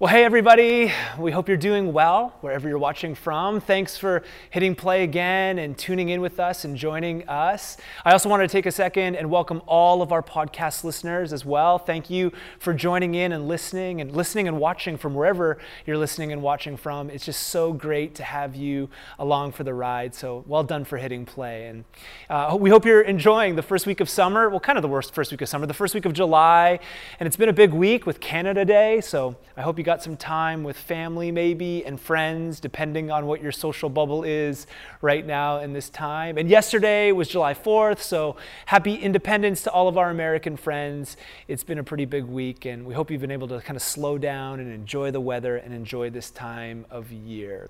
Well, hey, everybody. We hope you're doing well wherever you're watching from. Thanks for hitting play again and tuning in with us and joining us. I also wanted to take a second and welcome all of our podcast listeners as well. Thank you for joining in and listening and listening and watching from wherever you're listening and watching from. It's just so great to have you along for the ride. So, well done for hitting play. And uh, we hope you're enjoying the first week of summer. Well, kind of the worst first week of summer, the first week of July. And it's been a big week with Canada Day. So, I hope you got some time with family, maybe, and friends, depending on what your social bubble is right now in this time. And yesterday was July 4th, so happy independence to all of our American friends. It's been a pretty big week, and we hope you've been able to kind of slow down and enjoy the weather and enjoy this time of year.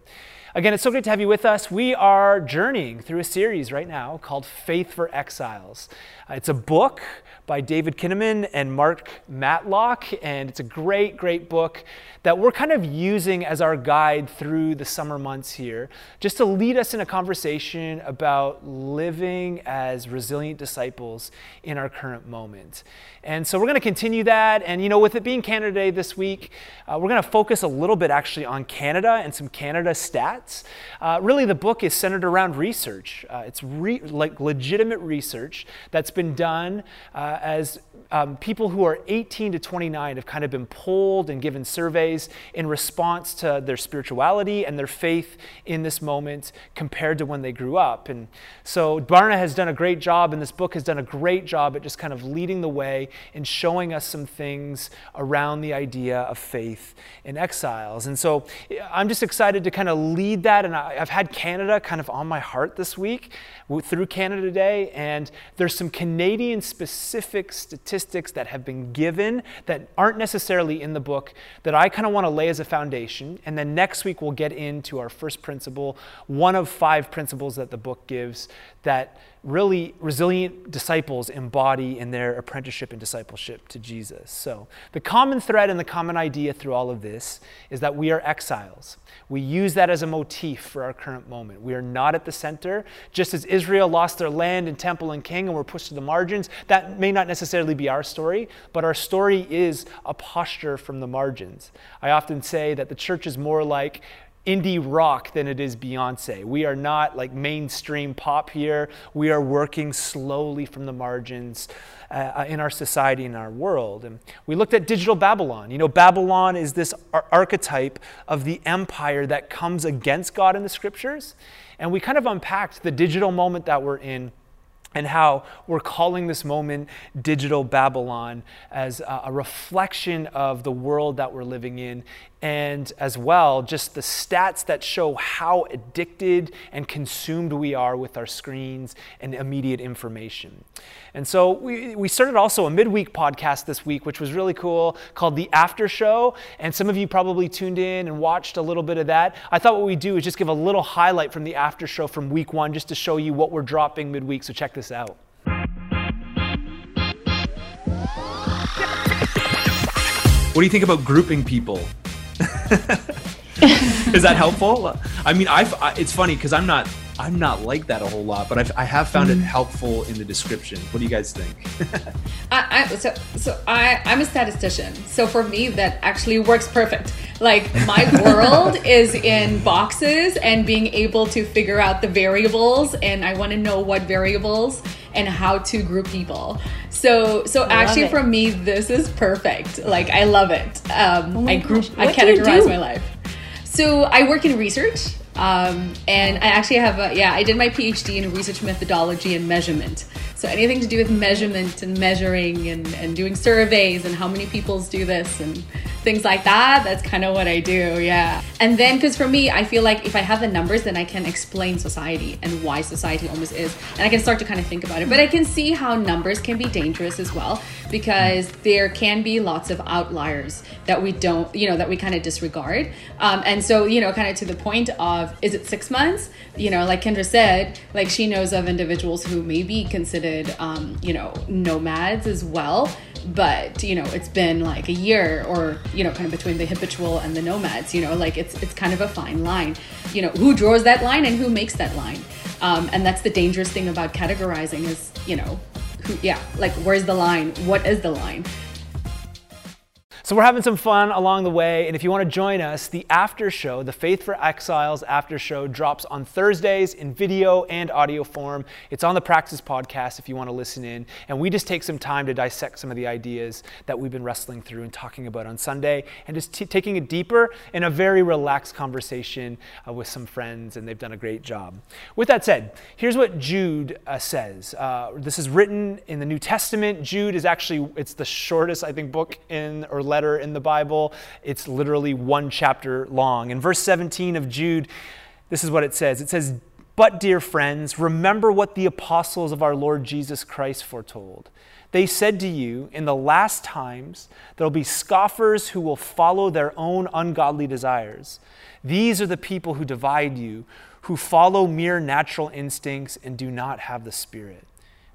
Again, it's so great to have you with us. We are journeying through a series right now called Faith for Exiles. Uh, it's a book by David Kinnaman and Mark Matlock, and it's a great, great book that we're kind of using as our guide through the summer months here, just to lead us in a conversation about living as resilient disciples in our current moment. And so we're going to continue that. And, you know, with it being Canada Day this week, uh, we're going to focus a little bit actually on Canada and some Canada stats. Uh, really, the book is centered around research. Uh, it's re- like legitimate research that's been done uh, as um, people who are 18 to 29 have kind of been polled and given surveys in response to their spirituality and their faith in this moment compared to when they grew up. And so Barna has done a great job, and this book has done a great job at just kind of leading the way and showing us some things around the idea of faith in exiles. And so I'm just excited to kind of lead that. And I, have had Canada kind of on my heart this week through Canada Day. And there's some Canadian specific statistics that have been given that aren't necessarily in the book that I kind of want to lay as a foundation. And then next week we'll get into our first principle, one of five principles that the book gives that really resilient disciples embody in their apprenticeship and discipleship to Jesus. So, the common thread and the common idea through all of this is that we are exiles. We use that as a motif for our current moment. We are not at the center. Just as Israel lost their land and temple and king and were pushed to the margins, that may not necessarily be our story, but our story is a posture from the margins. I often say that the church is more like indie rock than it is Beyonce. We are not like mainstream pop here. We are working slowly from the margins uh, in our society and our world. And we looked at digital Babylon. You know, Babylon is this ar- archetype of the empire that comes against God in the scriptures. And we kind of unpacked the digital moment that we're in and how we're calling this moment digital Babylon as a, reflection of the world that we're living in and as well just the stats that show how addicted and consumed we are with our screens and immediate information. And so we, we started also a midweek podcast this week, which was really cool, called The After Show. And some of you probably tuned in and watched a little bit of that. I thought what we'd do is just give a little highlight from the After Show from week one, just to show you what we're dropping midweek. So check this out. What do you think about grouping people? Is that helpful? I mean, I've, I, it's funny because I'm not I'm not like that a whole lot, but I've, I have found mm. it helpful in the description. What do you guys think? I, I, so so I, I'm a statistician. So for me, that actually works perfect. Like my world is in boxes and being able to figure out the variables, and I want to know what variables and how to group people. So so I actually for me, this is perfect. Like I love it. Um, oh I group, I categorize my life. So I work in research. Um, and I actually have a, yeah, I did my PhD in research methodology and measurement. So anything to do with measurement and measuring and, and doing surveys and how many people's do this and things like that, that's kind of what I do, yeah. And then, because for me, I feel like if I have the numbers, then I can explain society and why society almost is. And I can start to kind of think about it. But I can see how numbers can be dangerous as well because there can be lots of outliers that we don't, you know, that we kind of disregard. Um, and so, you know, kind of to the point of is it six months? You know, like Kendra said, like she knows of individuals who may be considered, um, you know, nomads as well. But you know, it's been like a year, or you know, kind of between the habitual and the nomads. You know, like it's it's kind of a fine line. You know, who draws that line and who makes that line? Um, and that's the dangerous thing about categorizing is, you know, who, yeah, like where's the line? What is the line? So we're having some fun along the way, and if you want to join us, the after show, the Faith for Exiles after show, drops on Thursdays in video and audio form. It's on the Praxis podcast if you want to listen in, and we just take some time to dissect some of the ideas that we've been wrestling through and talking about on Sunday, and just t- taking it deeper in a very relaxed conversation uh, with some friends, and they've done a great job. With that said, here's what Jude uh, says. Uh, this is written in the New Testament. Jude is actually it's the shortest I think book in or letter in the Bible. It's literally one chapter long. In verse 17 of Jude, this is what it says it says, But, dear friends, remember what the apostles of our Lord Jesus Christ foretold. They said to you, In the last times, there will be scoffers who will follow their own ungodly desires. These are the people who divide you, who follow mere natural instincts and do not have the Spirit.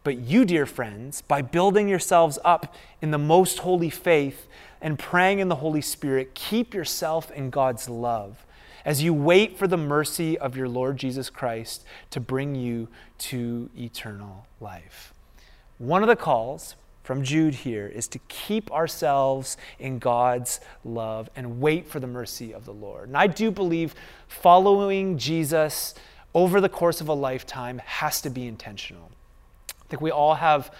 But you, dear friends, by building yourselves up in the most holy faith and praying in the Holy Spirit, keep yourself in God's love as you wait for the mercy of your Lord Jesus Christ to bring you to eternal life. One of the calls from Jude here is to keep ourselves in God's love and wait for the mercy of the Lord. And I do believe following Jesus over the course of a lifetime has to be intentional. I think we all have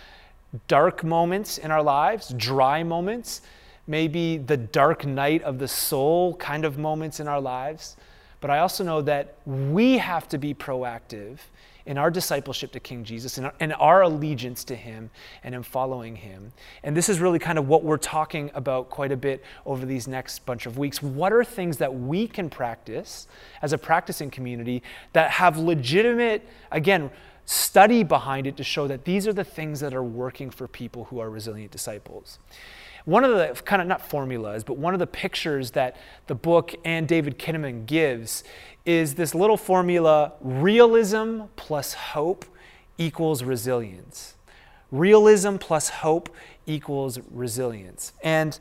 dark moments in our lives, dry moments, maybe the dark night of the soul kind of moments in our lives. But I also know that we have to be proactive in our discipleship to King Jesus and our, and our, allegiance to Him and in following Him. And this is really kind of what we're talking about quite a bit over these next bunch of weeks. What are things that we can practice as a practicing community that have legitimate, again, study behind it to show that these are the things that are working for people who are resilient disciples. One of the kind of not formulas, but one of the pictures that the book and David Kinnaman gives is this little formula realism plus hope equals resilience. Realism plus hope equals resilience. And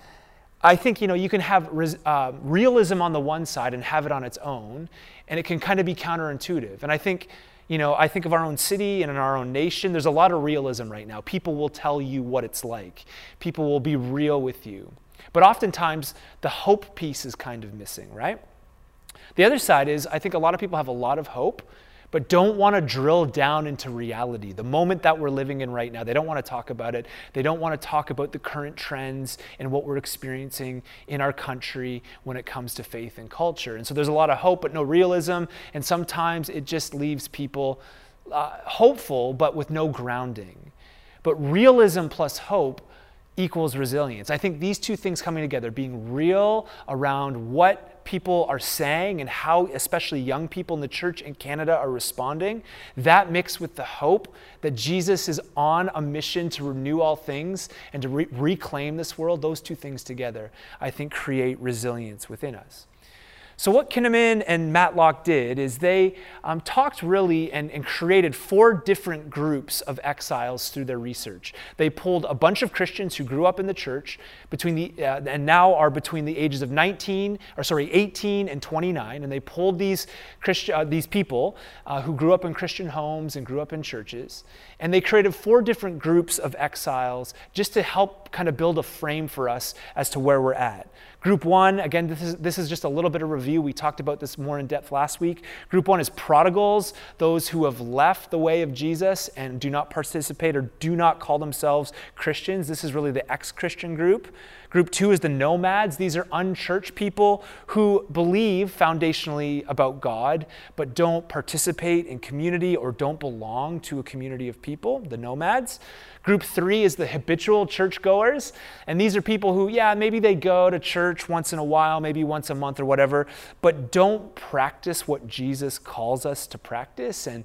I think you know you can have res, uh, realism on the one side and have it on its own, and it can kind of be counterintuitive. And I think you know, I think of our own city and in our own nation, there's a lot of realism right now. People will tell you what it's like, people will be real with you. But oftentimes, the hope piece is kind of missing, right? The other side is, I think a lot of people have a lot of hope, but don't want to drill down into reality. The moment that we're living in right now, they don't want to talk about it. They don't want to talk about the current trends and what we're experiencing in our country when it comes to faith and culture. And so there's a lot of hope, but no realism. And sometimes it just leaves people uh, hopeful, but with no grounding. But realism plus hope equals resilience. I think these two things coming together, being real around what people are saying and how, especially young people in the church in Canada, are responding, that mixed with the hope that Jesus is on a mission to renew all things and to re- reclaim this world, those two things together, I think, create resilience within us. So, what Kinnaman and Matlock did is they um, talked really and, and, created four different groups of exiles through their research. They pulled a bunch of Christians who grew up in the church between the, uh, and now are between the ages of 19, or sorry, 18 and 29, and they pulled these, uh, these people uh, who grew up in Christian homes and grew up in churches, and they created four different groups of exiles just to help kind of build a frame for us as to where we're at. Group one, again, this is, this is just a little bit of review. We talked about this more in depth last week. Group one is prodigals, those who have left the way of Jesus and do not participate or do not call themselves Christians. This is really the ex Christian group. Group two is the nomads. These are unchurched people who believe foundationally about God, but don't participate in community or don't belong to a community of people, the nomads. Group three is the habitual churchgoers. And these are people who, yeah, maybe they go to church once in a while, maybe once a month or whatever, but don't practice what Jesus calls us to practice. And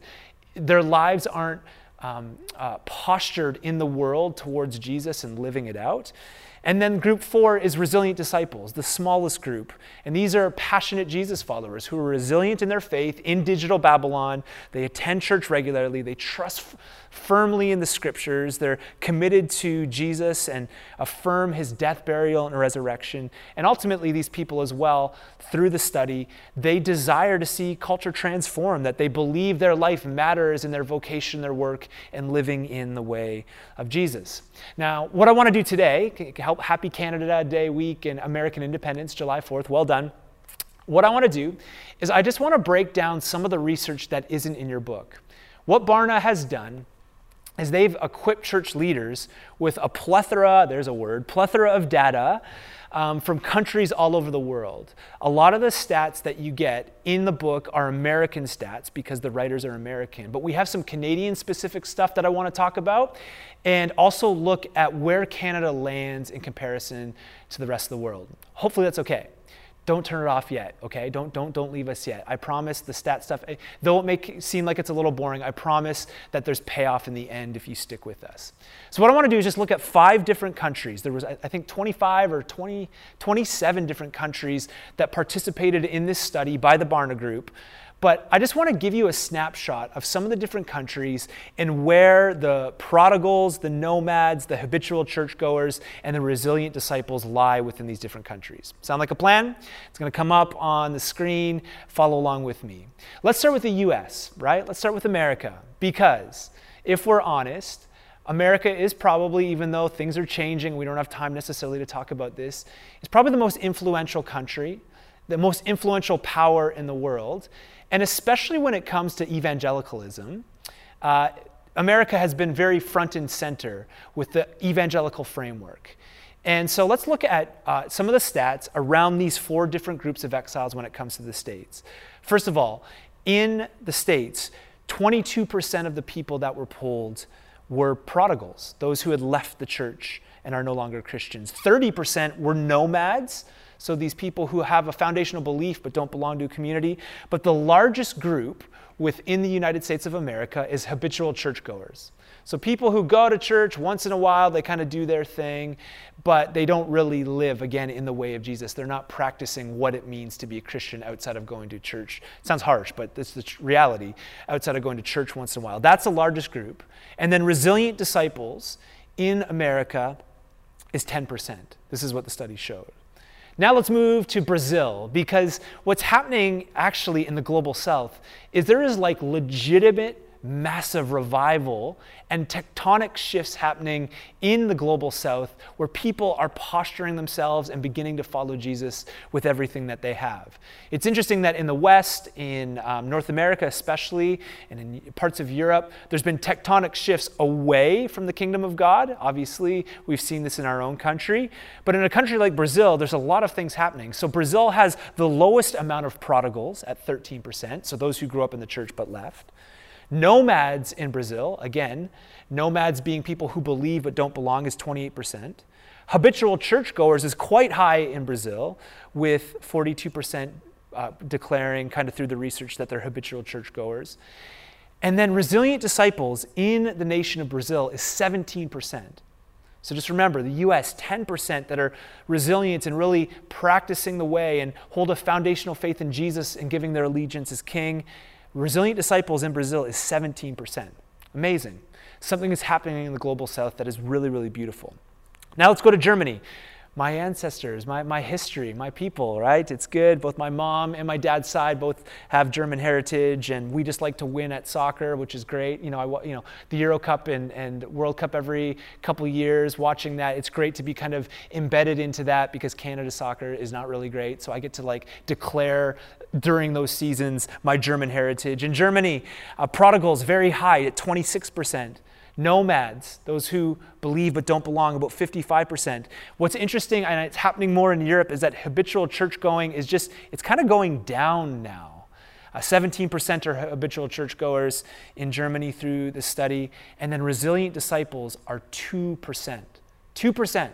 their lives aren't um, uh, postured in the world towards Jesus and living it out. And then group four is resilient disciples, the smallest group. And these are passionate Jesus followers who are resilient in their faith in digital Babylon. They attend church regularly, they trust f- firmly in the scriptures, they're committed to Jesus and affirm his death, burial, and resurrection. And ultimately, these people as well, through the study, they desire to see culture transform, that they believe their life matters in their vocation, their work, and living in the way of Jesus. Now, what I want to do today, Happy Canada Day week and American Independence, July 4th. Well done. What I want to do is I just want to break down some of the research that isn't in your book. What Barna has done is they've equipped church leaders with a plethora, there's a word, plethora of data um, from countries all over the world. A lot of the stats that you get in the book are American stats because the writers are American, but we have some Canadian specific stuff that I want to talk about and also look at where Canada lands in comparison to the rest of the world. Hopefully that's okay don't turn it off yet okay? Don't don't don't leave us yet. I promise the stat stuff eh, though it may seem like it's a little boring i promise that there's payoff in the end if you stick with us. So what i want to do is just look at five different countries. There was i think 25 or 20 27 different countries that participated in this study by the barna group but I just want to give you a snapshot of some of the different countries and where the prodigals, the nomads, the habitual churchgoers, and the resilient disciples lie within these different countries. Sound like a plan? It's going to come up on the screen. Follow along with me. Let's start with the US, right? Let's start with America. Because if we're honest, America is probably, even though things are changing, we don't have time necessarily to talk about this, it's probably the most influential country, the most influential power in the world. And especially when it comes to evangelicalism, uh, America has been very front and center with the evangelical framework. And so let's look at uh, some of the stats around these four different groups of exiles when it comes to the States. First of all, in the States, 22% of the people that were polled were prodigals, those who had left the church and are no longer Christians. 30% were nomads, so these people who have a foundational belief but don't belong to a community. But the largest group within the United States of America is habitual churchgoers. So people who go to church once in a while, they kind of do their thing, but they don't really live again in the way of Jesus. They're not practicing what it means to be a Christian outside of going to church. It sounds harsh, but it's the reality outside of going to church once in a while. That's the largest group. And then resilient disciples in America is 10%. This is what the study showed. Now let's move to Brazil because what's happening actually in the global south is there is like legitimate massive revival and tectonic shifts happening in the global south where people are posturing themselves and beginning to follow Jesus with everything that they have. It's interesting that in the West, in um, North America especially, and in parts of Europe, there's been tectonic shifts away from the kingdom of God. Obviously, we've seen this in our own country. But in a country like Brazil, there's a lot of things happening. So Brazil has the lowest amount of prodigals at 13%, so those who grew up in the church but left. Nomads in Brazil, again, nomads being people who believe but don't belong, is 28%. Habitual churchgoers is quite high in Brazil, with 42% uh, declaring, kind of through the research, that they're habitual churchgoers. And then resilient disciples in the nation of Brazil is 17%. So just remember the US, 10% that are resilient and really practicing the way and hold a foundational faith in Jesus and giving their allegiance as king. Resilient disciples in Brazil is 17%. Amazing. Something is happening in the global south that is really, really beautiful. Now let's go to Germany my ancestors, my, my history, my people, right? It's good. Both my mom and my dad's side both have German heritage, and we just like to win at soccer, which is great. You know, I, you know the Euro Cup and, and World Cup every couple years, watching that. It's great to be kind of embedded into that because Canada soccer is not really great. So I get to like declare during those seasons my German heritage. In Germany, uh, prodigals very high at 26 percent nomads, those who believe but don't belong, about 55%. What's interesting, and it's happening more in Europe, is that habitual church going is just, it's kind of going down now. Uh, 17% are habitual churchgoers in Germany through the study, and then resilient disciples are 2%. 2%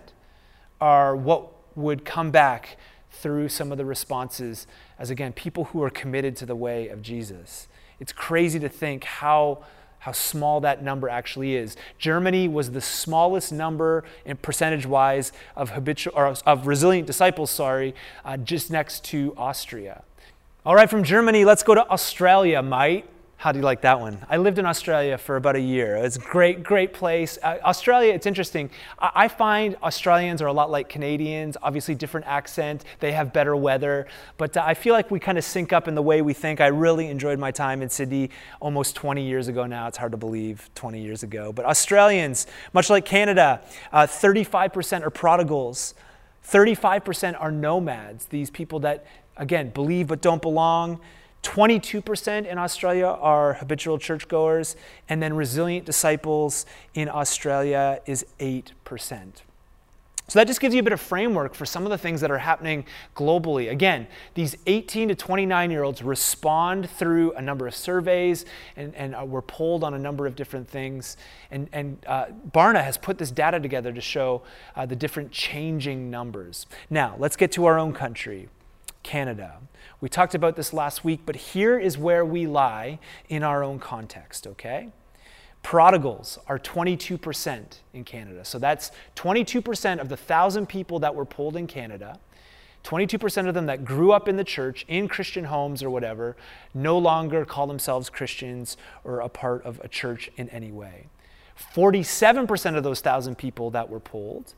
are what would come back through some of the responses as, again, people who are committed to the way of Jesus. It's crazy to think how how small that number actually is. Germany was the smallest number in percentage wise of habitual or of resilient disciples, sorry, uh, just next to Austria. All right, from Germany, let's go to Australia, mate. How do you like that one? I lived in Australia for about a year. It's a great, great place. Uh, Australia, it's interesting. I, I, find Australians are a lot like Canadians, obviously, different accent. They have better weather. But uh, I feel like we kind of sync up in the way we think. I really enjoyed my time in Sydney almost 20 years ago now. It's hard to believe 20 years ago. But Australians, much like Canada, uh, 35% are prodigals. 35% are nomads, these people that, again, believe but don't belong. 22% in Australia are habitual churchgoers, and then resilient disciples in Australia is 8%. So that just gives you a bit of framework for some of the things that are happening globally. Again, these 18 to 29 year olds respond through a number of surveys and, and uh, were polled on a number of different things. And, and uh, Barna has put this data together to show uh, the different changing numbers. Now, let's get to our own country, Canada. We talked about this last week, but here is where we lie in our own context, okay? Prodigals are 22% in Canada. So that's 22% of the 1,000 people that were polled in Canada. 22% of them that grew up in the church, in Christian homes or whatever, no longer call themselves Christians or a part of a church in any way. 47% of those 1,000 people that were polled,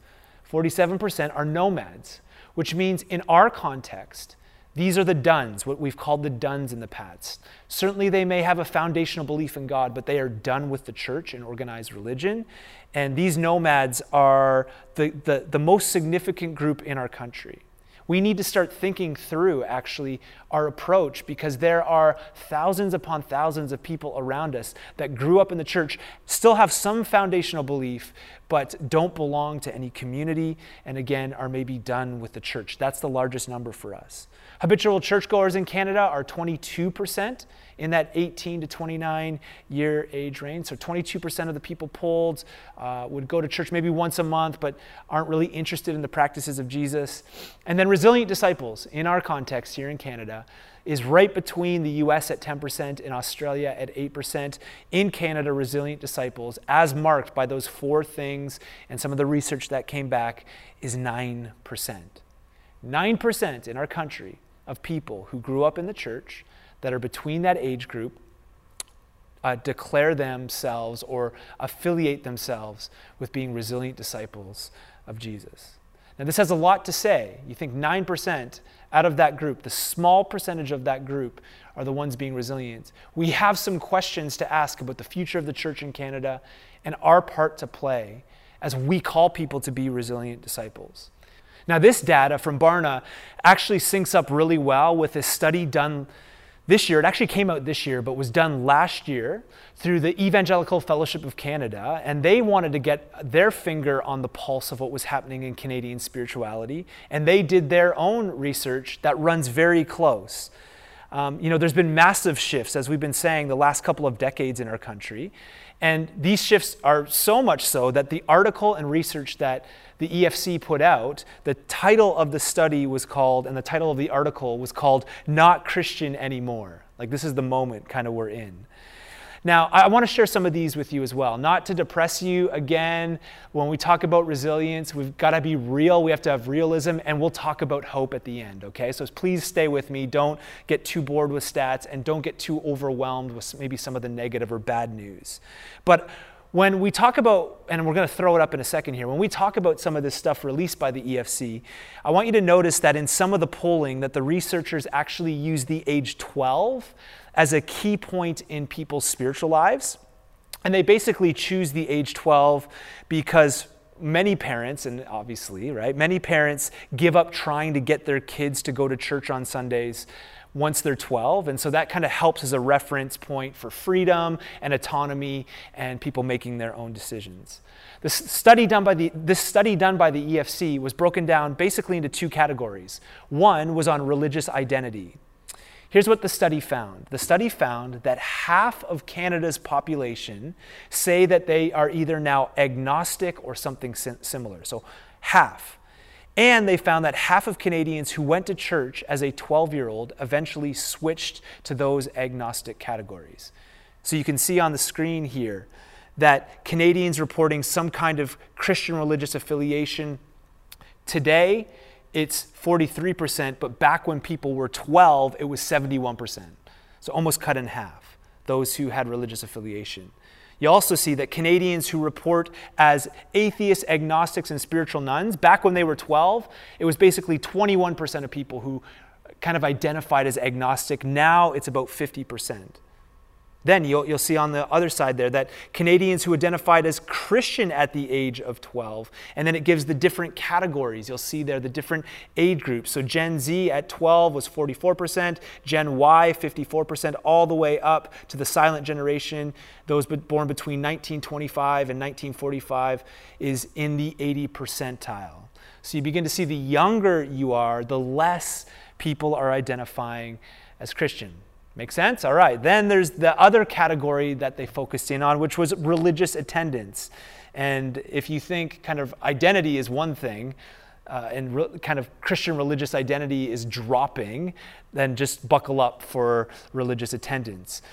47% are nomads, which means in our context, these are the dones, what we've called the dones in the past. Certainly, they may have a foundational belief in God, but they are done with the church and organized religion. And these nomads are the, the, the most significant group in our country. We need to start thinking through actually our approach because there are thousands upon thousands of people around us that grew up in the church, still have some foundational belief, but don't belong to any community, and again, are maybe done with the church. That's the largest number for us. Habitual churchgoers in Canada are 22% in that 18 to 29 year age range. So 22% of the people polled uh, would go to church maybe once a month, but aren't really interested in the practices of Jesus. And then resilient disciples, in our context here in Canada, is right between the US at 10% and Australia at 8%. In Canada, resilient disciples, as marked by those four things and some of the research that came back, is 9%. 9% in our country of people who grew up in the church that are between that age group uh, declare themselves or affiliate themselves with being resilient disciples of Jesus. Now, this has a lot to say. You think 9% out of that group, the small percentage of that group, are the ones being resilient. We have some questions to ask about the future of the church in Canada and our part to play as we call people to be resilient disciples. Now, this data from Barna actually syncs up really well with a study done this year. It actually came out this year, but was done last year through the Evangelical Fellowship of Canada. And they wanted to get their finger on the pulse of what was happening in Canadian spirituality. And they did their own research that runs very close. Um, you know, there's been massive shifts, as we've been saying, the last couple of decades in our country. And these shifts are so much so that the article and research that the EFC put out, the title of the study was called, and the title of the article was called Not Christian Anymore. Like, this is the moment kind of we're in. Now, I want to share some of these with you as well. Not to depress you again, when we talk about resilience, we've got to be real. We have to have realism, and we'll talk about hope at the end, okay? So please stay with me. Don't get too bored with stats, and don't get too overwhelmed with maybe some of the negative or bad news. But when we talk about, and we're going to throw it up in a second here, when we talk about some of this stuff released by the EFC, I want you to notice that in some of the polling that the researchers actually use the age 12 as a key point in people's spiritual lives. And they basically choose the age 12 because many parents, and obviously, right, many parents give up trying to get their kids to go to church on Sundays once they're 12. And so that kind of helps as a reference point for freedom and autonomy and people making their own decisions. This study done by the, this study done by the EFC was broken down basically into two categories. One was on religious identity. Here's what the study found the study found that half of Canada's population say that they are either now agnostic or something similar. So, half. And they found that half of Canadians who went to church as a 12 year old eventually switched to those agnostic categories. So you can see on the screen here that Canadians reporting some kind of Christian religious affiliation. Today, it's 43%, but back when people were 12, it was 71%. So almost cut in half. those who had religious affiliation. You also see that Canadians who report as atheists, agnostics, and spiritual nones, back when they were 12, it was basically 21% of people who kind of identified as agnostic. Now it's about 50%. Then you'll, you'll see on the other side there that Canadians who identified as Christian at the age of 12, and then it gives the different categories. You'll see there the different age groups. So Gen Z at 12 was 44%, Gen Y 54%, all the way up to the silent generation, those born between 1925 and 1945, is in the 80 percentile. So you begin to see the younger you are, the less people are identifying as Christian. Make sense? All right. Then there's the other category that they focused in on, which was religious attendance. And if you think kind of identity is one thing, uh, and re- kind of Christian religious identity is dropping, then just buckle up for religious attendance.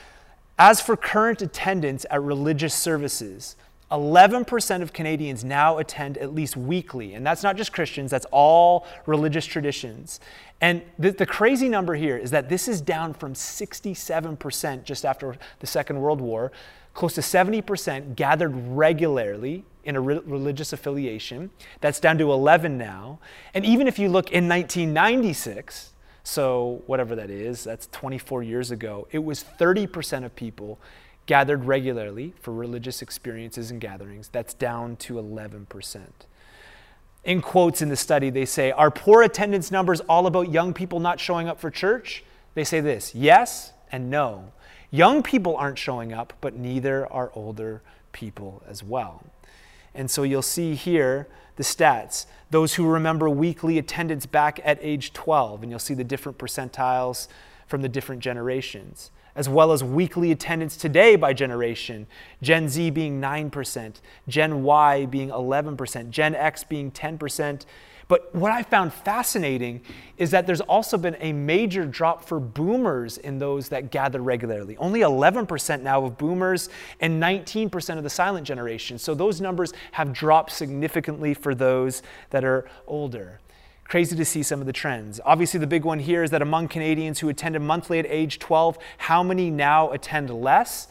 As for current attendance at religious services, 11% of Canadians now attend at least weekly. And that's not just Christians, that's all religious traditions. And the, the, crazy number here is that this is down from 67% just after the Second World War. Close to 70% gathered regularly in a re- religious affiliation. That's down to 11 now. And even if you look in 1996, so whatever that is, that's 24 years ago, it was 30% of people gathered regularly for religious experiences and gatherings. That's down to 11%. In quotes in the study, they say, Are poor attendance numbers all about young people not showing up for church? They say this yes and no. Young people aren't showing up, but neither are older people as well. And so you'll see here the stats those who remember weekly attendance back at age 12, and you'll see the different percentiles from the different generations as well as weekly attendance today by generation, Gen Z being 9%, Gen Y being 11%, Gen X being 10%. But what I found fascinating is that there's also been a major drop for boomers in those that gather regularly. Only 11% now of boomers and 19% of the silent generation. So those numbers have dropped significantly for those that are older. Crazy to see some of the trends. Obviously, the big one here is that among Canadians who attended monthly at age 12, how many now attend less?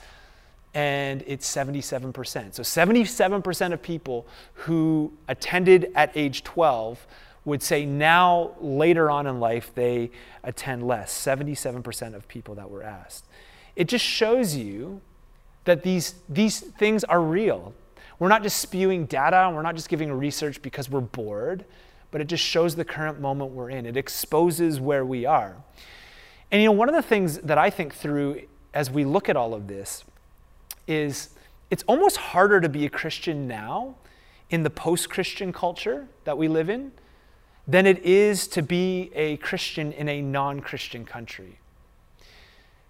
And it's 77%. So 77% of people who attended at age 12 would say now, later on in life, they attend less. 77% of people that were asked. It just shows you that these, these things are real. We're not just spewing data, we're not just giving research because we're bored but it just shows the current moment we're in. It exposes where we are. And you know, one of the things that I think through as we look at all of this is it's almost harder to be a Christian now in the post Christian culture that we live in than it is to be a Christian in a non Christian country.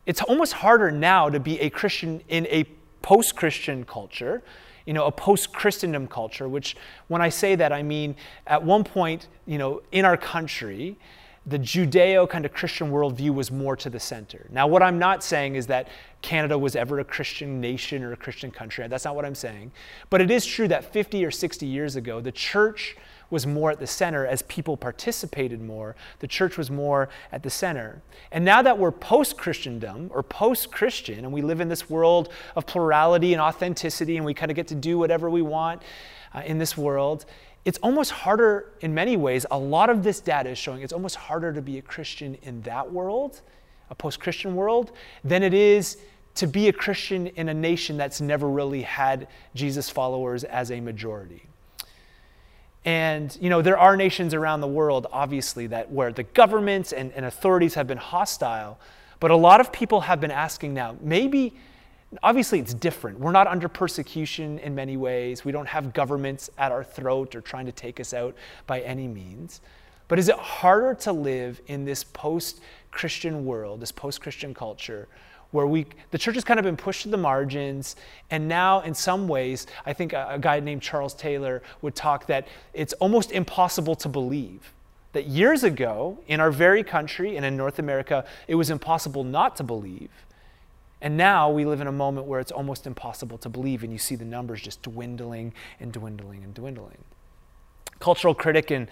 It's almost harder now to be a Christian in a post Christian culture you know, a post-Christendom culture, which when I say that, I mean at one point, you know, in our country, the Judeo kind of Christian worldview was more to the center. Now, what I'm not saying is that Canada was ever a Christian nation or a Christian country. That's not what I'm saying. But it is true that 50 or 60 years ago, the church was more at the center as people participated more. The church was more at the center. And now that we're post Christendom or post Christian and we live in this world of plurality and authenticity and we kind of get to do whatever we want uh, in this world, it's almost harder in many ways. A lot of this data is showing it's almost harder to be a Christian in that world, a post Christian world, than it is to be a Christian in a nation that's never really had Jesus followers as a majority. And you know, there are nations around the world, obviously, that where the governments and, and authorities have been hostile, but a lot of people have been asking now, maybe obviously it's different. We're not under persecution in many ways. We don't have governments at our throat or trying to take us out by any means. But is it harder to live in this post Christian world, this post Christian culture, where we the church has kind of been pushed to the margins. And now in some ways i think a, a, guy named charles taylor would talk that it's almost impossible to believe that years ago in our very country and in north america it was impossible not to believe. And now we live in a moment where it's almost impossible to believe and you see the numbers just dwindling and dwindling and dwindling. Cultural critic and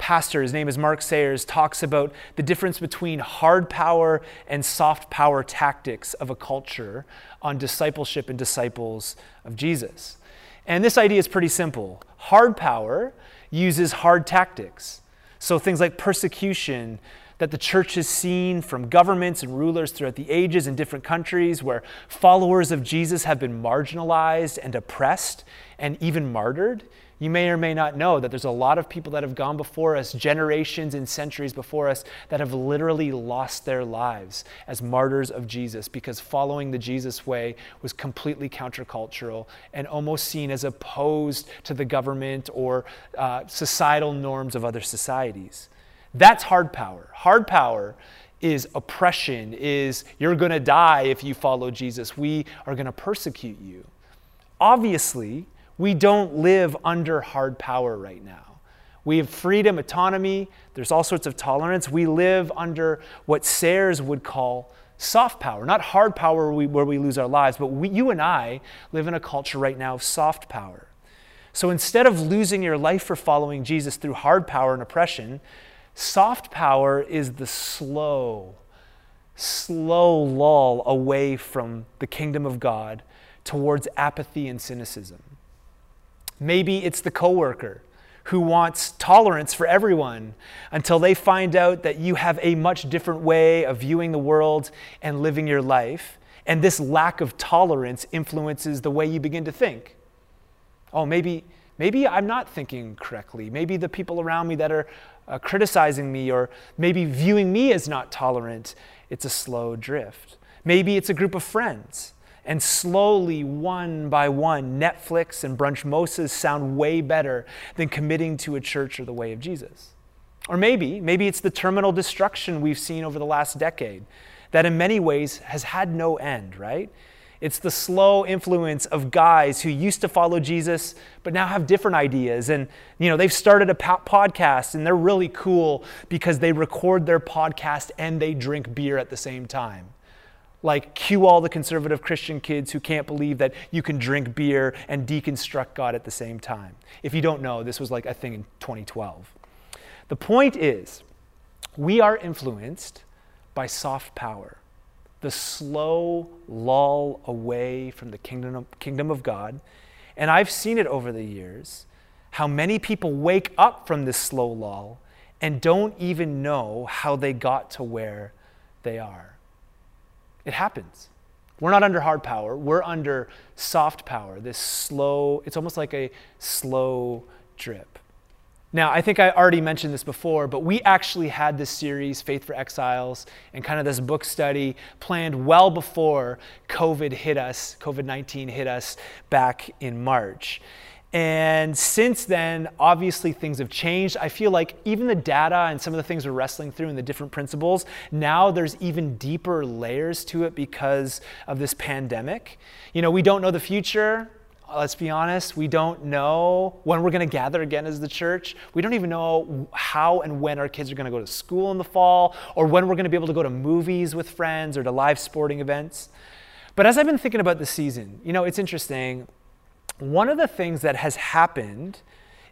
pastor, his name is Mark Sayers, talks about the difference between hard power and soft power tactics of a culture on discipleship and disciples of Jesus. And this idea is pretty simple. Hard power uses hard tactics. So things like persecution that the church has seen from governments and rulers throughout the ages in different countries where followers of Jesus have been marginalized and oppressed and even martyred. You may or may not know that there's a lot of people that have gone before us, generations and centuries before us, that have literally lost their lives as martyrs of Jesus because following the Jesus way was completely countercultural and almost seen as opposed to the government or uh, societal norms of other societies. That's hard power. Hard power is oppression, is you're going to die if you follow Jesus. We are going to persecute you. Obviously, we don't live under hard power right now. We have freedom, autonomy, there's all sorts of tolerance. We live under what Sayers would call soft power, not hard power where we, lose our lives, but we, you and I live in a culture right now of soft power. So instead of losing your life for following Jesus through hard power and oppression, soft power is the slow, slow lull away from the kingdom of God towards apathy and cynicism. Maybe it's the coworker who wants tolerance for everyone until they find out that you have a much different way of viewing the world and living your life. And this lack of tolerance influences the way you begin to think. Oh, maybe, maybe I'm not thinking correctly. Maybe the people around me that are uh, criticizing me or maybe viewing me as not tolerant, it's a slow drift. Maybe it's a group of friends and slowly, one by one, Netflix and brunchmosas sound way better than committing to a church or the way of Jesus. Or maybe, maybe it's the terminal destruction we've seen over the last decade that in many ways has had no end, right? It's the slow influence of guys who used to follow Jesus but now have different ideas and you know they've started a po- podcast and they're really cool because they record their podcast and they drink beer at the same time like cue all the conservative Christian kids who can't believe that you can drink beer and deconstruct God at the same time. If you don't know, this was like a thing in 2012. The point is, we are influenced by soft power, the slow lull away from the kingdom of, kingdom of God. And I've seen it over the years how many people wake up from this slow lull and don't even know how they got to where they are. It happens. We're not under hard power, we're under soft power, this slow, it's almost like a slow drip. Now, I think I already mentioned this before, but we actually had this series, Faith for Exiles, and kind of this book study planned well before COVID hit us, COVID 19 hit us back in March. And since then, obviously things have changed. I feel like even the data and some of the things we're wrestling through and the different principles, now there's even deeper layers to it because of this pandemic. You know, we don't know the future. Let's be honest, we don't know when we're going to gather again as the church. We don't even know how and when our kids are going to go to school in the fall or when we're going to be able to go to movies with friends or to live sporting events. But as I've been thinking about the season, you know, it's interesting one of the things that has happened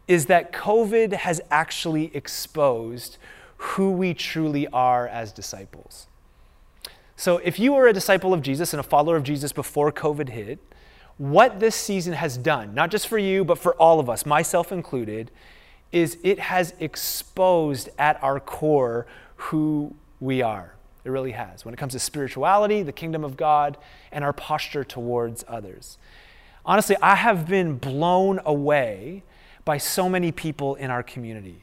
is that COVID has actually exposed who we truly are as disciples. So, if you were a disciple of Jesus and a follower of Jesus before COVID hit, what this season has done, not just for you, but for all of us, myself included, is it has exposed at our core who we are. It really has. When it comes to spirituality, the kingdom of God, and our posture towards others honestly, I have been blown away by so many people in our community.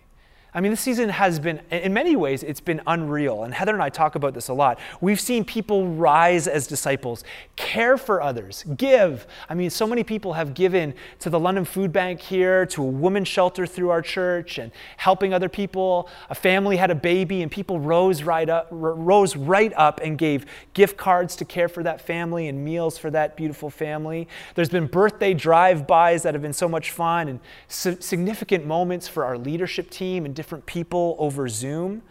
I mean, this season has been, in many ways, it's been unreal. And Heather and I talk about this a lot. We've seen people rise as disciples, care for others, give. I mean, so many people have given to the London Food Bank here, to a women's shelter through our church, and helping other people. A family had a baby, and people rose right up, rose right up and gave gift cards to care for that family and meals for that beautiful family. There's been birthday drive-bys that have been so much fun, and significant moments for our leadership team and people over Zoom.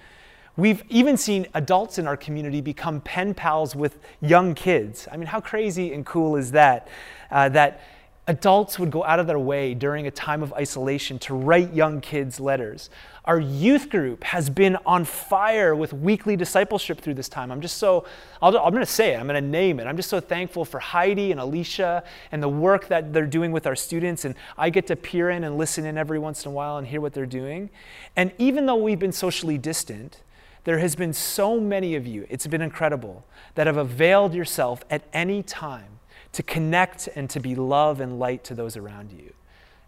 We've even seen adults in our community become pen pals with young kids. I mean, how crazy and cool is that? Uh, that Adults would go out of their way during a time of isolation to write young kids letters. Our youth group has been on fire with weekly discipleship through this time. I'm just so, i am going to say it, I'm going to name it. I'm just so thankful for Heidi and Alicia and the work that they're doing with our students. And I get to peer in and listen in every once in a while and hear what they're doing. And even though we've been socially distant, there has been so many of you, it's been incredible, that have availed yourself at any time to connect and to be love and light to those around you.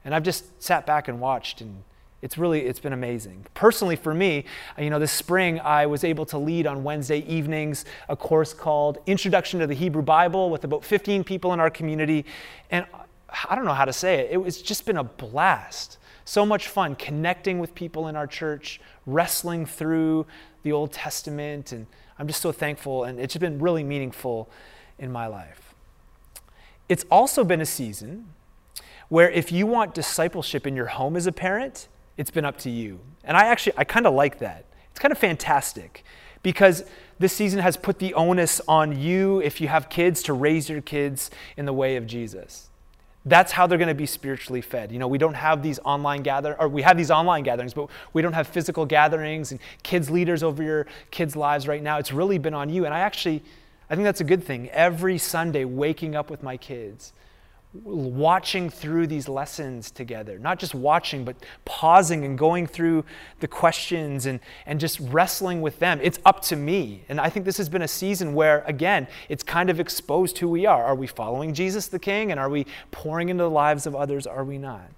And I've just sat back and watched and it's really it's been amazing. Personally for me you know this spring i was able to lead on wednesday evenings a course called introduction to the hebrew bible with about 15 people in our community. And i don't know how to say it. It was just been a blast. So much fun connecting with people in our church wrestling through the old testament and i'm just so thankful and it's been really meaningful in my life it's also been a season where if you want discipleship in your home as a parent, it's been up to you. And I actually, I kind of like that. It's kind of fantastic because this season has put the onus on you, if you have kids, to raise your kids in the way of Jesus. That's how they're going to be spiritually fed. You know, we don't have these online gather or we have these online gatherings, but we don't have physical gatherings and kids leaders over your kids' lives right now. It's really been on you. And I actually I think that's a good thing. Every Sunday, waking up with my kids, watching through these lessons together, not just watching, but pausing and going through the questions and, and just wrestling with them. It's up to me. And I think this has been a season where, again, it's kind of exposed who we are. Are we following Jesus the King? And are we pouring into the lives of others? Are we not?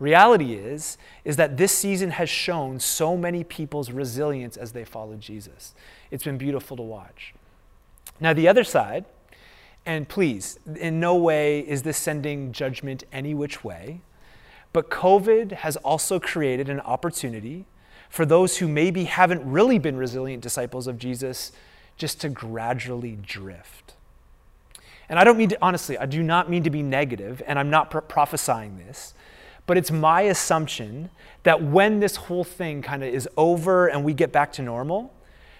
Reality is, is that this season has shown so many people's resilience as they follow Jesus. It's been beautiful to watch. Now, the other side, and please, in no way is this sending judgment any which way, but COVID has also created an opportunity for those who maybe haven't really been resilient disciples of Jesus just to gradually drift. And I don't mean to, honestly, I do not mean to be negative, and I'm not pro- prophesying this, but it's my assumption that when this whole thing kind of is over and we get back to normal,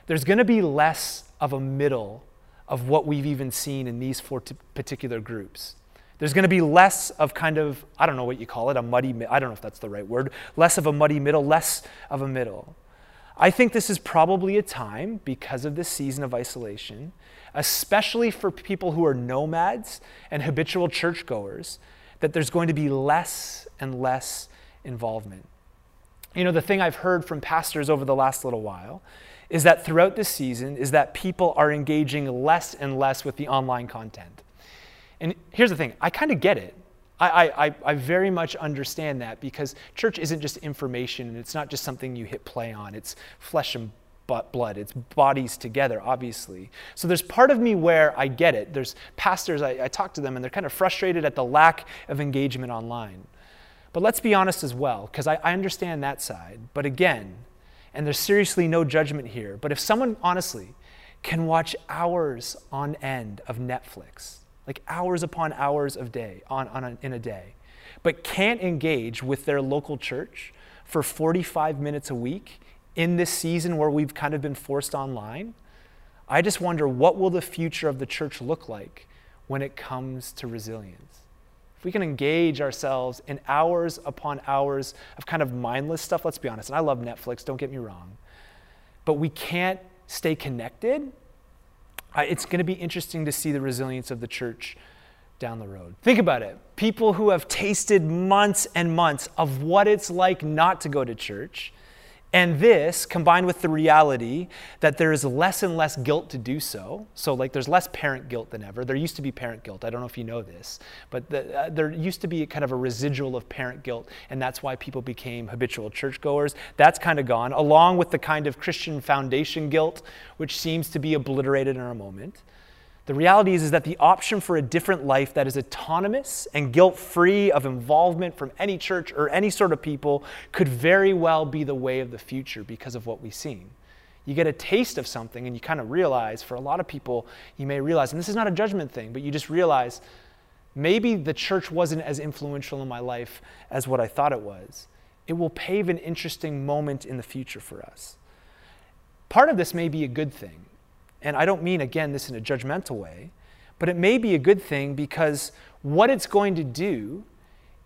there's going to be less of a middle of what we've even seen in these four t- particular groups. There's going to be less of kind of, I don't know what you call it, a muddy, I don't know if that's the right word, less of a muddy middle, less of a middle. I think this is probably a time, because of this season of isolation, especially for people who are nomads and habitual churchgoers, that there's going to be less and less involvement. You know, the thing I've heard from pastors over the last little while is that throughout this season is that people are engaging less and less with the online content. And here's the thing, I kind of get it. I, I, I very much understand that because church isn't just information and it's not just something you hit play on. It's flesh and blood. It's bodies together, obviously. So there's part of me where I get it. There's pastors, I, I talk to them, and they're kind of frustrated at the lack of engagement online. But let's be honest as well, because I, I understand that side. But again, and there's seriously no judgment here. But if someone honestly can watch hours on end of Netflix, like hours upon hours of day on, on a, in a day, but can't engage with their local church for 45 minutes a week in this season where we've kind of been forced online, I just wonder what will the future of the church look like when it comes to resilience? We can engage ourselves in hours upon hours of kind of mindless stuff, let's be honest, and I love Netflix, don't get me wrong, but we can't stay connected, it's going to be interesting to see the resilience of the church down the road. Think about it. People who have tasted months and months of what it's like not to go to church and this, combined with the reality that there is less and less guilt to do so, so like there's less parent guilt than ever. There used to be parent guilt. I don't know if you know this, but the, uh, there used to be kind of a residual of parent guilt, and that's why people became habitual churchgoers. That's kind of gone, along with the kind of Christian foundation guilt, which seems to be obliterated in our moment. The reality is, is that the option for a different life that is autonomous and guilt free of involvement from any church or any sort of people could very well be the way of the future because of what we've seen. You get a taste of something and you kind of realize, for a lot of people, you may realize, and this is not a judgment thing, but you just realize maybe the church wasn't as influential in my life as what I thought it was. It will pave an interesting moment in the future for us. Part of this may be a good thing and I don't mean, again, this in a judgmental way, But it may be a good thing because what it's going to do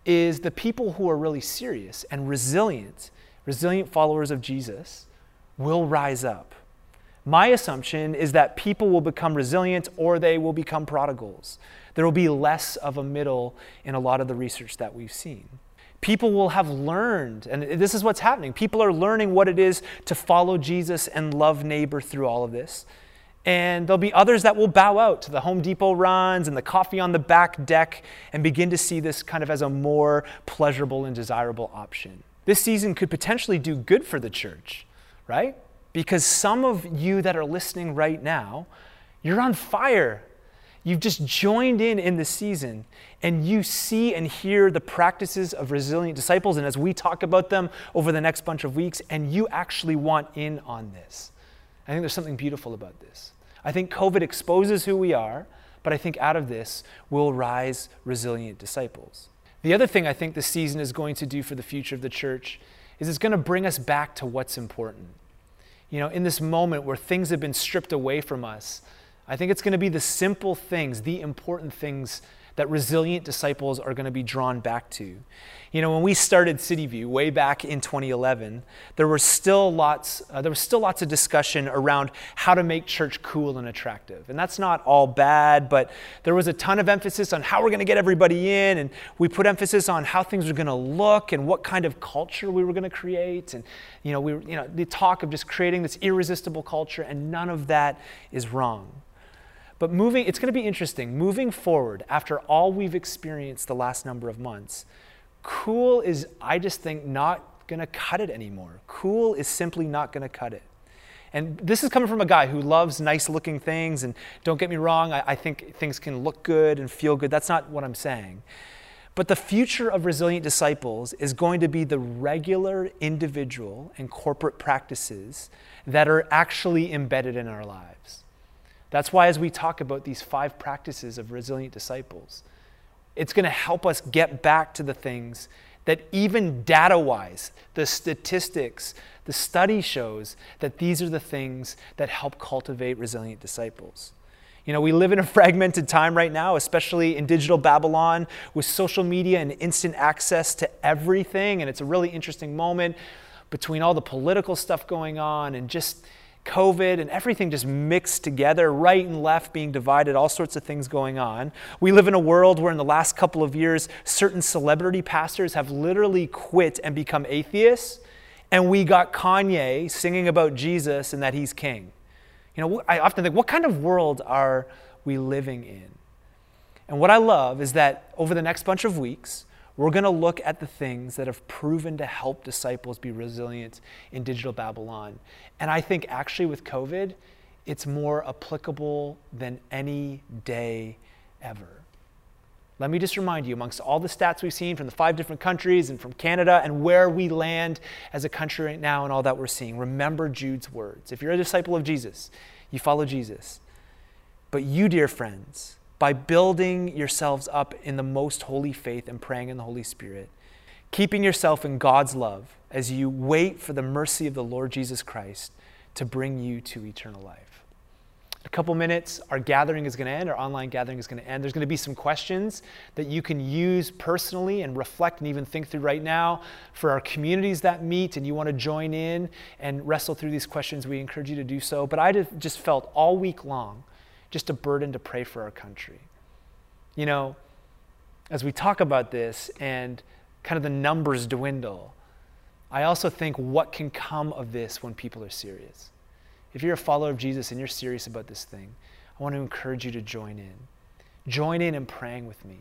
is the people who are really serious and resilient, resilient followers of Jesus, will rise up. My assumption is that people will become resilient or they will become prodigals. There will be less of a middle in a lot of the research that we've seen. People will have learned, and this is what's happening. People are learning what it is to follow Jesus and love neighbor through all of this. And there'll be others that will bow out to the Home Depot runs and the coffee on the back deck and begin to see this kind of as a more pleasurable and desirable option. This season could potentially do good for the church, right? Because some of you that are listening right now, you're on fire. You've just joined in in the season and you see and hear the practices of resilient disciples. And as we talk about them over the next bunch of weeks, and you actually want in on this. I think there's something beautiful about this. I think COVID exposes who we are, but I think out of this will rise resilient disciples. The other thing I think this season is going to do for the future of the church is it's going to bring us back to what's important. You know, in this moment where things have been stripped away from us, I think it's going to be the simple things, the important things that resilient disciples are going to be drawn back to. You know, when we started CityView way back in 2011, there were still lots uh, there was still lots of discussion around how to make church cool and attractive. And that's not all bad, but there was a ton of emphasis on how we're going to get everybody in and we put emphasis on how things were going to look and what kind of culture we were going to create and you know, we you know, the talk of just creating this irresistible culture and none of that is wrong. But moving, it's going to be interesting. Moving forward, after all we've experienced the last number of months, cool is, I just think, not going to cut it anymore. Cool is simply not going to cut it. And this is coming from a guy who loves nice looking things. And don't get me wrong, I, I, think things can look good and feel good. That's not what I'm saying. But the future of resilient disciples is going to be the regular individual and corporate practices that are actually embedded in our lives. That's why, as we talk about these five practices of resilient disciples, it's going to help us get back to the things that, even data wise, the statistics, the study shows that these are the things that help cultivate resilient disciples. You know, we live in a fragmented time right now, especially in digital Babylon with social media and instant access to everything. And it's a really interesting moment between all the political stuff going on and just COVID and everything just mixed together, right and left being divided, all sorts of things going on. We live in a world where, in the last couple of years, certain celebrity pastors have literally quit and become atheists. And we got Kanye singing about Jesus and that he's king. You know, I often think, what kind of world are we living in? And what I love is that over the next bunch of weeks, we're going to look at the things that have proven to help disciples be resilient in digital Babylon. And I think actually with COVID, it's more applicable than any day ever. Let me just remind you, amongst all the stats we've seen from the five different countries and from Canada and where we land as a country right now and all that we're seeing, remember Jude's words. If you're a disciple of Jesus, you follow Jesus. But you, dear friends, by building yourselves up in the most holy faith and praying in the Holy Spirit, keeping yourself in God's love as you wait for the mercy of the Lord Jesus Christ to bring you to eternal life. A couple minutes, our gathering is going to end, our online gathering is going to end. There's going to be some questions that you can use personally and reflect and even think through right now. For our communities that meet and you want to join in and wrestle through these questions, we encourage you to do so. But I just felt all week long just a burden to pray for our country. You know, as we talk about this and kind of the numbers dwindle, I also think what can come of this when people are serious. If you're a follower of Jesus and you're serious about this thing, I want to encourage you to join in. Join in in praying with me.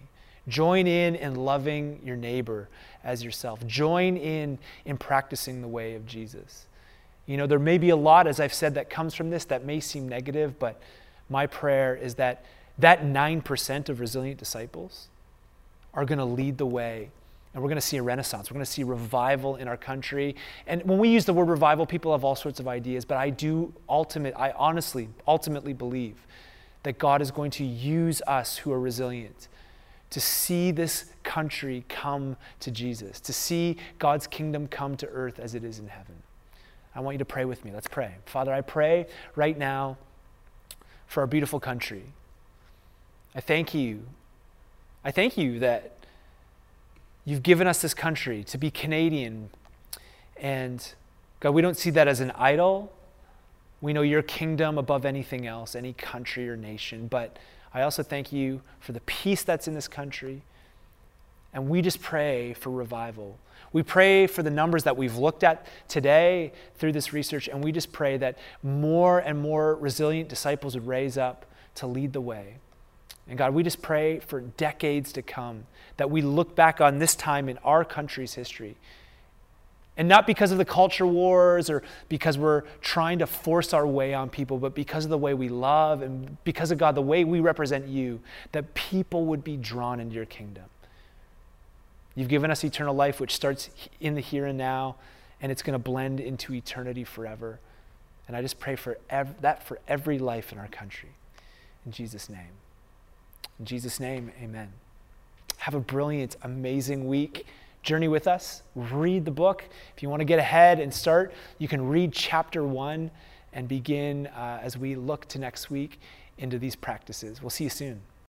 Join in in loving your neighbor as yourself. Join in in practicing the way of Jesus. You know, there may be a lot, as I've said, that comes from this that may seem negative, but my prayer is that that 9% of resilient disciples are going to lead the way and we're going to see a renaissance. We're going to see revival in our country. And when we use the word revival, people have all sorts of ideas, but I do ultimate I honestly ultimately believe that God is going to use us who are resilient to see this country come to Jesus, to see God's kingdom come to earth as it is in heaven. I want you to pray with me. Let's pray. Father, I pray right now for our beautiful country. I thank you. I thank you that you've given us this country to be Canadian. And God, we don't see that as an idol. We know your kingdom above anything else, any country or nation. But I also thank you for the peace that's in this country. And we just pray for revival. We pray for the numbers that we've looked at today through this research, and we just pray that more and more resilient disciples would raise up to lead the way. And God, we just pray for decades to come that we look back on this time in our country's history. And not because of the culture wars or because we're trying to force our way on people, but because of the way we love and because of God, the way we represent you, that people would be drawn into your kingdom. You've given us eternal life, which starts in the here and now, and it's going to blend into eternity forever. And I just pray for ev- that for every life in our country. In Jesus' name. In Jesus' name, amen. Have a brilliant, amazing week. Journey with us. Read the book. If you want to get ahead and start, you can read chapter one and begin uh, as we look to next week into these practices. We'll see you soon.